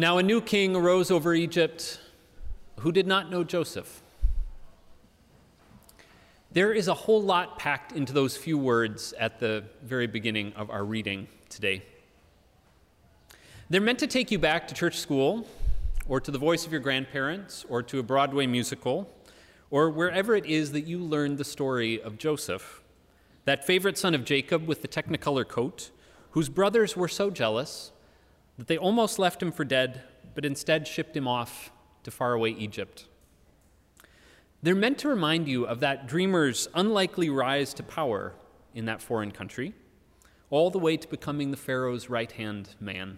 Now a new king arose over Egypt who did not know Joseph. There is a whole lot packed into those few words at the very beginning of our reading today. They're meant to take you back to church school, or to the voice of your grandparents, or to a Broadway musical, or wherever it is that you learned the story of Joseph, that favorite son of Jacob with the technicolor coat, whose brothers were so jealous that they almost left him for dead, but instead shipped him off to faraway Egypt. They're meant to remind you of that dreamer's unlikely rise to power in that foreign country, all the way to becoming the Pharaoh's right hand man.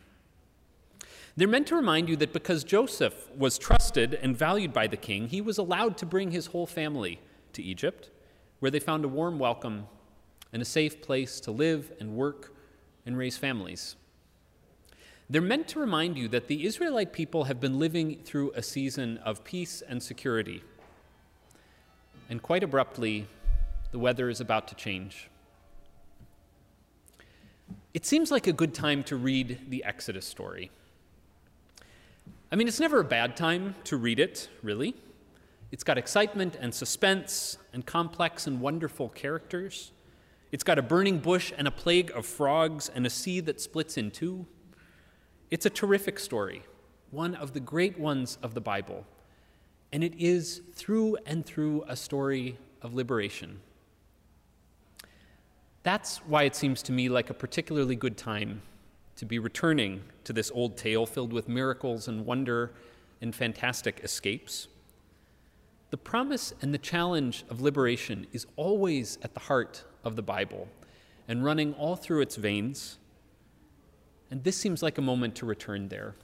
They're meant to remind you that because Joseph was trusted and valued by the king, he was allowed to bring his whole family to Egypt, where they found a warm welcome and a safe place to live and work and raise families. They're meant to remind you that the Israelite people have been living through a season of peace and security. And quite abruptly, the weather is about to change. It seems like a good time to read the Exodus story. I mean, it's never a bad time to read it, really. It's got excitement and suspense and complex and wonderful characters. It's got a burning bush and a plague of frogs and a sea that splits in two. It's a terrific story, one of the great ones of the Bible. And it is through and through a story of liberation. That's why it seems to me like a particularly good time to be returning to this old tale filled with miracles and wonder and fantastic escapes. The promise and the challenge of liberation is always at the heart of the Bible and running all through its veins and this seems like a moment to return there.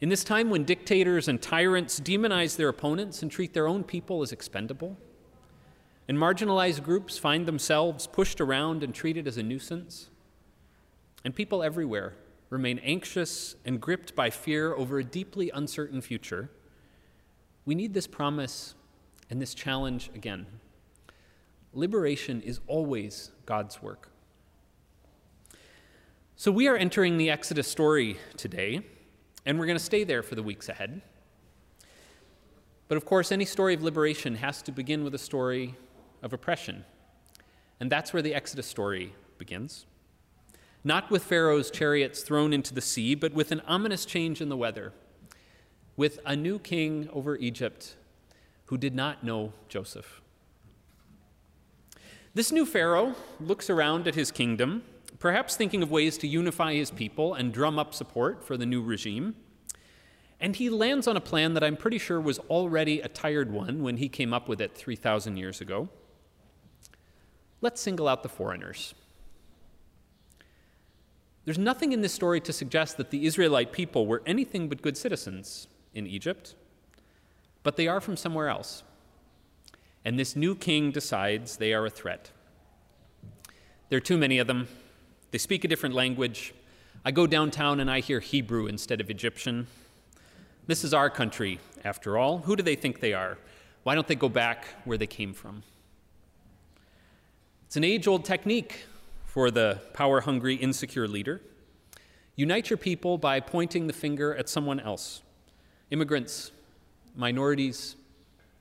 In this time when dictators and tyrants demonize their opponents and treat their own people as expendable, and marginalized groups find themselves pushed around and treated as a nuisance, and people everywhere remain anxious and gripped by fear over a deeply uncertain future, we need this promise and this challenge again. Liberation is always God's work. So, we are entering the Exodus story today, and we're going to stay there for the weeks ahead. But of course, any story of liberation has to begin with a story of oppression. And that's where the Exodus story begins. Not with Pharaoh's chariots thrown into the sea, but with an ominous change in the weather, with a new king over Egypt who did not know Joseph. This new Pharaoh looks around at his kingdom perhaps thinking of ways to unify his people and drum up support for the new regime. And he lands on a plan that I'm pretty sure was already a tired one when he came up with it 3,000 years ago. Let's single out the foreigners. There's nothing in this story to suggest that the Israelite people were anything but good citizens in Egypt, but they are from somewhere else. And this new king decides they are a threat. There are too many of them. They speak a different language. I go downtown and I hear Hebrew instead of Egyptian. This is our country, after all. Who do they think they are? Why don't they go back where they came from? It's an age old technique for the power hungry, insecure leader. Unite your people by pointing the finger at someone else immigrants, minorities,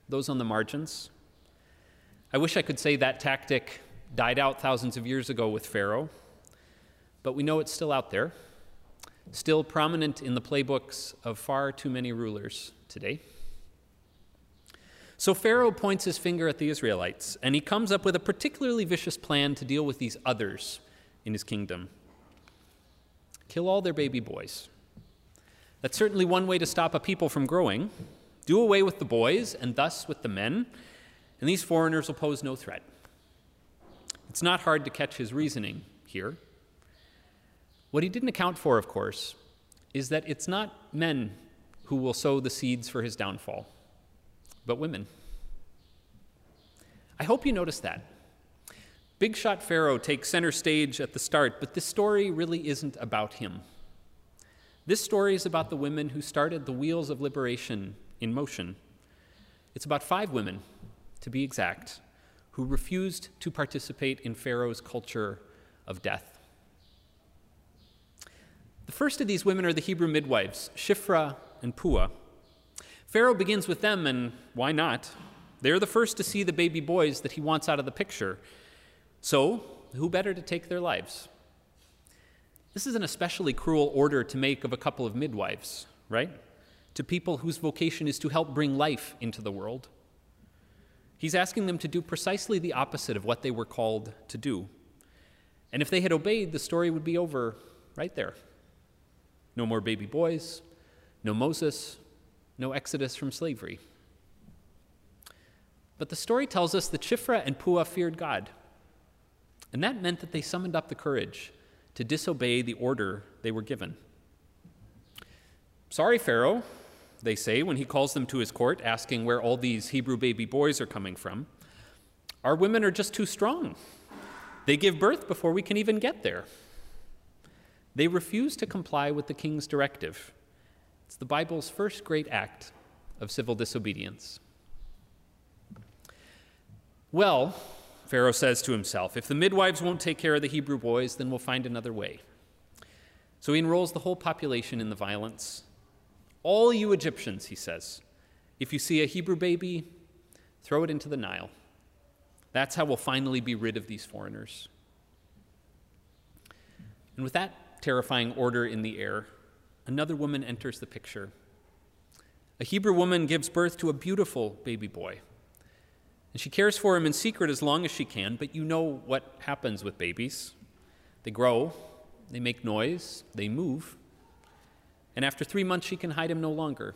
those on the margins. I wish I could say that tactic died out thousands of years ago with Pharaoh but we know it's still out there, still prominent in the playbooks of far too many rulers today. So Pharaoh points his finger at the Israelites, and he comes up with a particularly vicious plan to deal with these others in his kingdom kill all their baby boys. That's certainly one way to stop a people from growing. Do away with the boys, and thus with the men, and these foreigners will pose no threat. It's not hard to catch his reasoning here. What he didn't account for, of course, is that it's not men who will sow the seeds for his downfall, but women. I hope you notice that. Big shot Pharaoh takes center stage at the start, but this story really isn't about him. This story is about the women who started the wheels of liberation in motion. It's about five women, to be exact, who refused to participate in Pharaoh's culture of death. The first of these women are the Hebrew midwives, Shiphrah and Puah. Pharaoh begins with them, and why not? They're the first to see the baby boys that he wants out of the picture. So, who better to take their lives? This is an especially cruel order to make of a couple of midwives, right? To people whose vocation is to help bring life into the world. He's asking them to do precisely the opposite of what they were called to do. And if they had obeyed, the story would be over right there. No more baby boys, no Moses, no exodus from slavery. But the story tells us that Shiphrah and Puah feared God. And that meant that they summoned up the courage to disobey the order they were given. Sorry, Pharaoh, they say when he calls them to his court, asking where all these Hebrew baby boys are coming from. Our women are just too strong. They give birth before we can even get there. They refuse to comply with the king's directive. It's the Bible's first great act of civil disobedience. Well, Pharaoh says to himself, if the midwives won't take care of the Hebrew boys, then we'll find another way. So he enrolls the whole population in the violence. All you Egyptians, he says, if you see a Hebrew baby, throw it into the Nile. That's how we'll finally be rid of these foreigners. And with that terrifying order in the air, another woman enters the picture. A Hebrew woman gives birth to a beautiful baby boy. And she cares for him in secret as long as she can, but you know what happens with babies. They grow, they make noise, they move, and after three months, she can hide him no longer.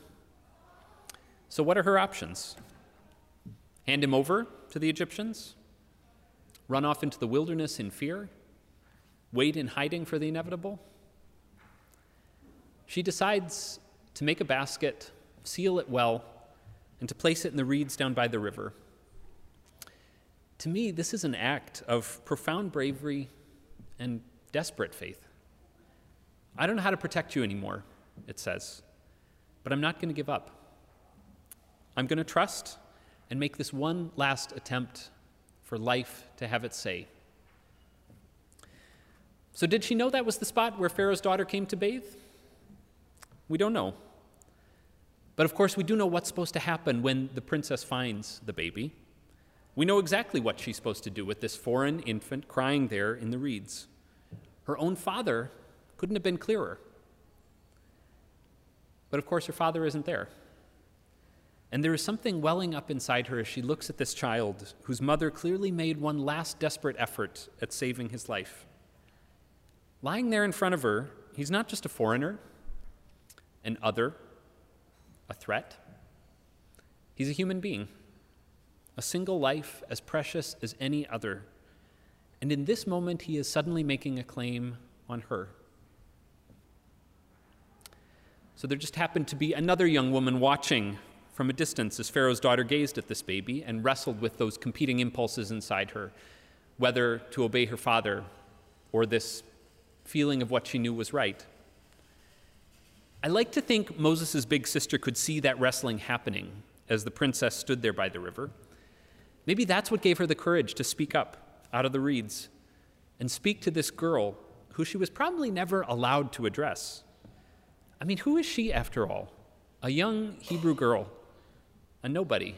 So, what are her options? Hand him over to the Egyptians? Run off into the wilderness in fear? Wait in hiding for the inevitable? She decides to make a basket, seal it well, and to place it in the reeds down by the river. To me, this is an act of profound bravery and desperate faith. I don't know how to protect you anymore, it says, but I'm not going to give up. I'm going to trust and make this one last attempt for life to have its say. So, did she know that was the spot where Pharaoh's daughter came to bathe? We don't know. But of course, we do know what's supposed to happen when the princess finds the baby. We know exactly what she's supposed to do with this foreign infant crying there in the reeds. Her own father couldn't have been clearer. But of course, her father isn't there. And there is something welling up inside her as she looks at this child whose mother clearly made one last desperate effort at saving his life. Lying there in front of her, he's not just a foreigner, an other, a threat. He's a human being a single life as precious as any other. And in this moment, he is suddenly making a claim on her. So there just happened to be another young woman watching from a distance as Pharaoh's daughter gazed at this baby and wrestled with those competing impulses inside her, whether to obey her father or this feeling of what she knew was right. I like to think Moses' big sister could see that wrestling happening as the princess stood there by the river. Maybe that's what gave her the courage to speak up out of the reeds and speak to this girl who she was probably never allowed to address. I mean, who is she after all? A young Hebrew girl, a nobody,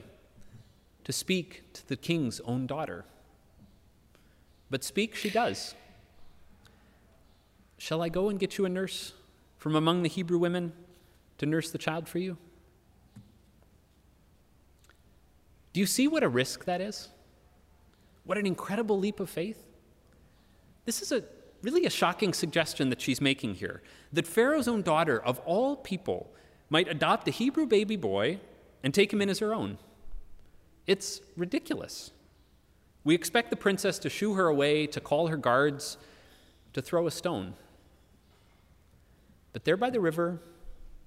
to speak to the king's own daughter. But speak she does. Shall I go and get you a nurse from among the Hebrew women to nurse the child for you? Do you see what a risk that is? What an incredible leap of faith. This is a really a shocking suggestion that she's making here that Pharaoh's own daughter, of all people, might adopt a Hebrew baby boy and take him in as her own. It's ridiculous. We expect the princess to shoo her away, to call her guards, to throw a stone. But there by the river,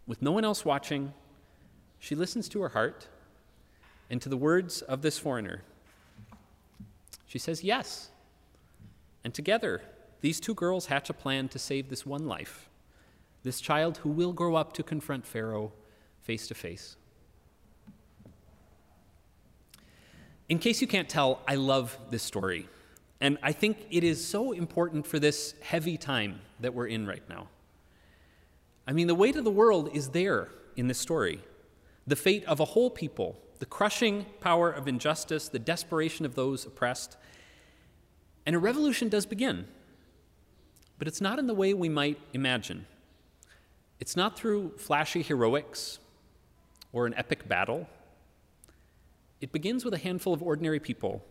with no one else watching, she listens to her heart and to the words of this foreigner. She says yes. And together, these two girls hatch a plan to save this one life, this child who will grow up to confront Pharaoh face to face. In case you can't tell, I love this story. And I think it is so important for this heavy time that we're in right now. I mean, the weight of the world is there in this story. The fate of a whole people, the crushing power of injustice, the desperation of those oppressed. And a revolution does begin. But it's not in the way we might imagine. It's not through flashy heroics or an epic battle. It begins with a handful of ordinary people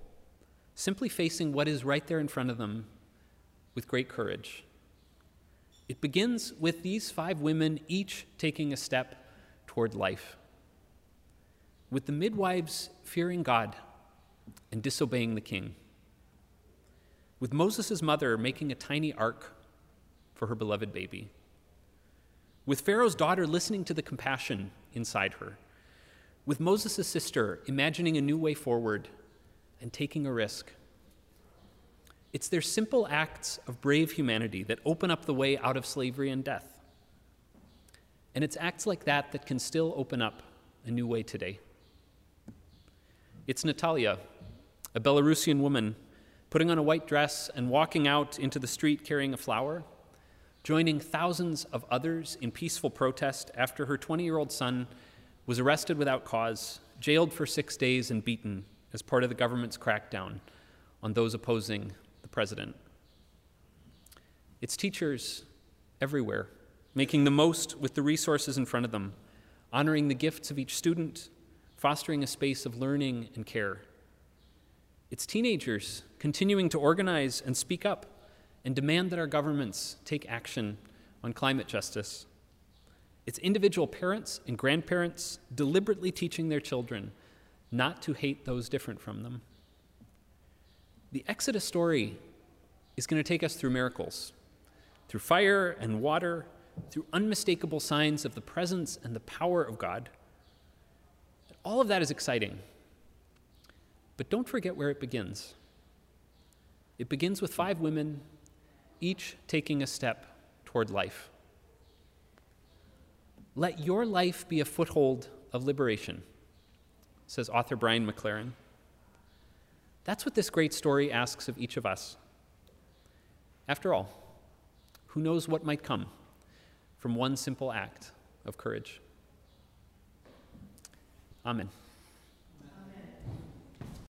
simply facing what is right there in front of them with great courage. It begins with these five women each taking a step toward life, with the midwives fearing God and disobeying the king, with Moses' mother making a tiny ark for her beloved baby, with Pharaoh's daughter listening to the compassion inside her, with Moses' sister imagining a new way forward and taking a risk it's their simple acts of brave humanity that open up the way out of slavery and death. And it's acts like that that can still open up a new way today. It's Natalia, a Belarusian woman, putting on a white dress and walking out into the street carrying a flower, joining thousands of others in peaceful protest after her 20 year old son was arrested without cause, jailed for six days, and beaten as part of the government's crackdown on those opposing president. It's teachers everywhere, making the most with the resources in front of them, honoring the gifts of each student, fostering a space of learning and care. It's teenagers continuing to organize and speak up and demand that our governments take action on climate justice. It's individual parents and grandparents deliberately teaching their children not to hate those different from them. The Exodus story is going to take us through miracles, through fire and water, through unmistakable signs of the presence and the power of God. All of that is exciting. But don't forget where it begins. It begins with five women, each taking a step toward life. Let your life be a foothold of liberation, says author Brian McLaren. That's what this great story asks of each of us. After all, who knows what might come from one simple act of courage? Amen.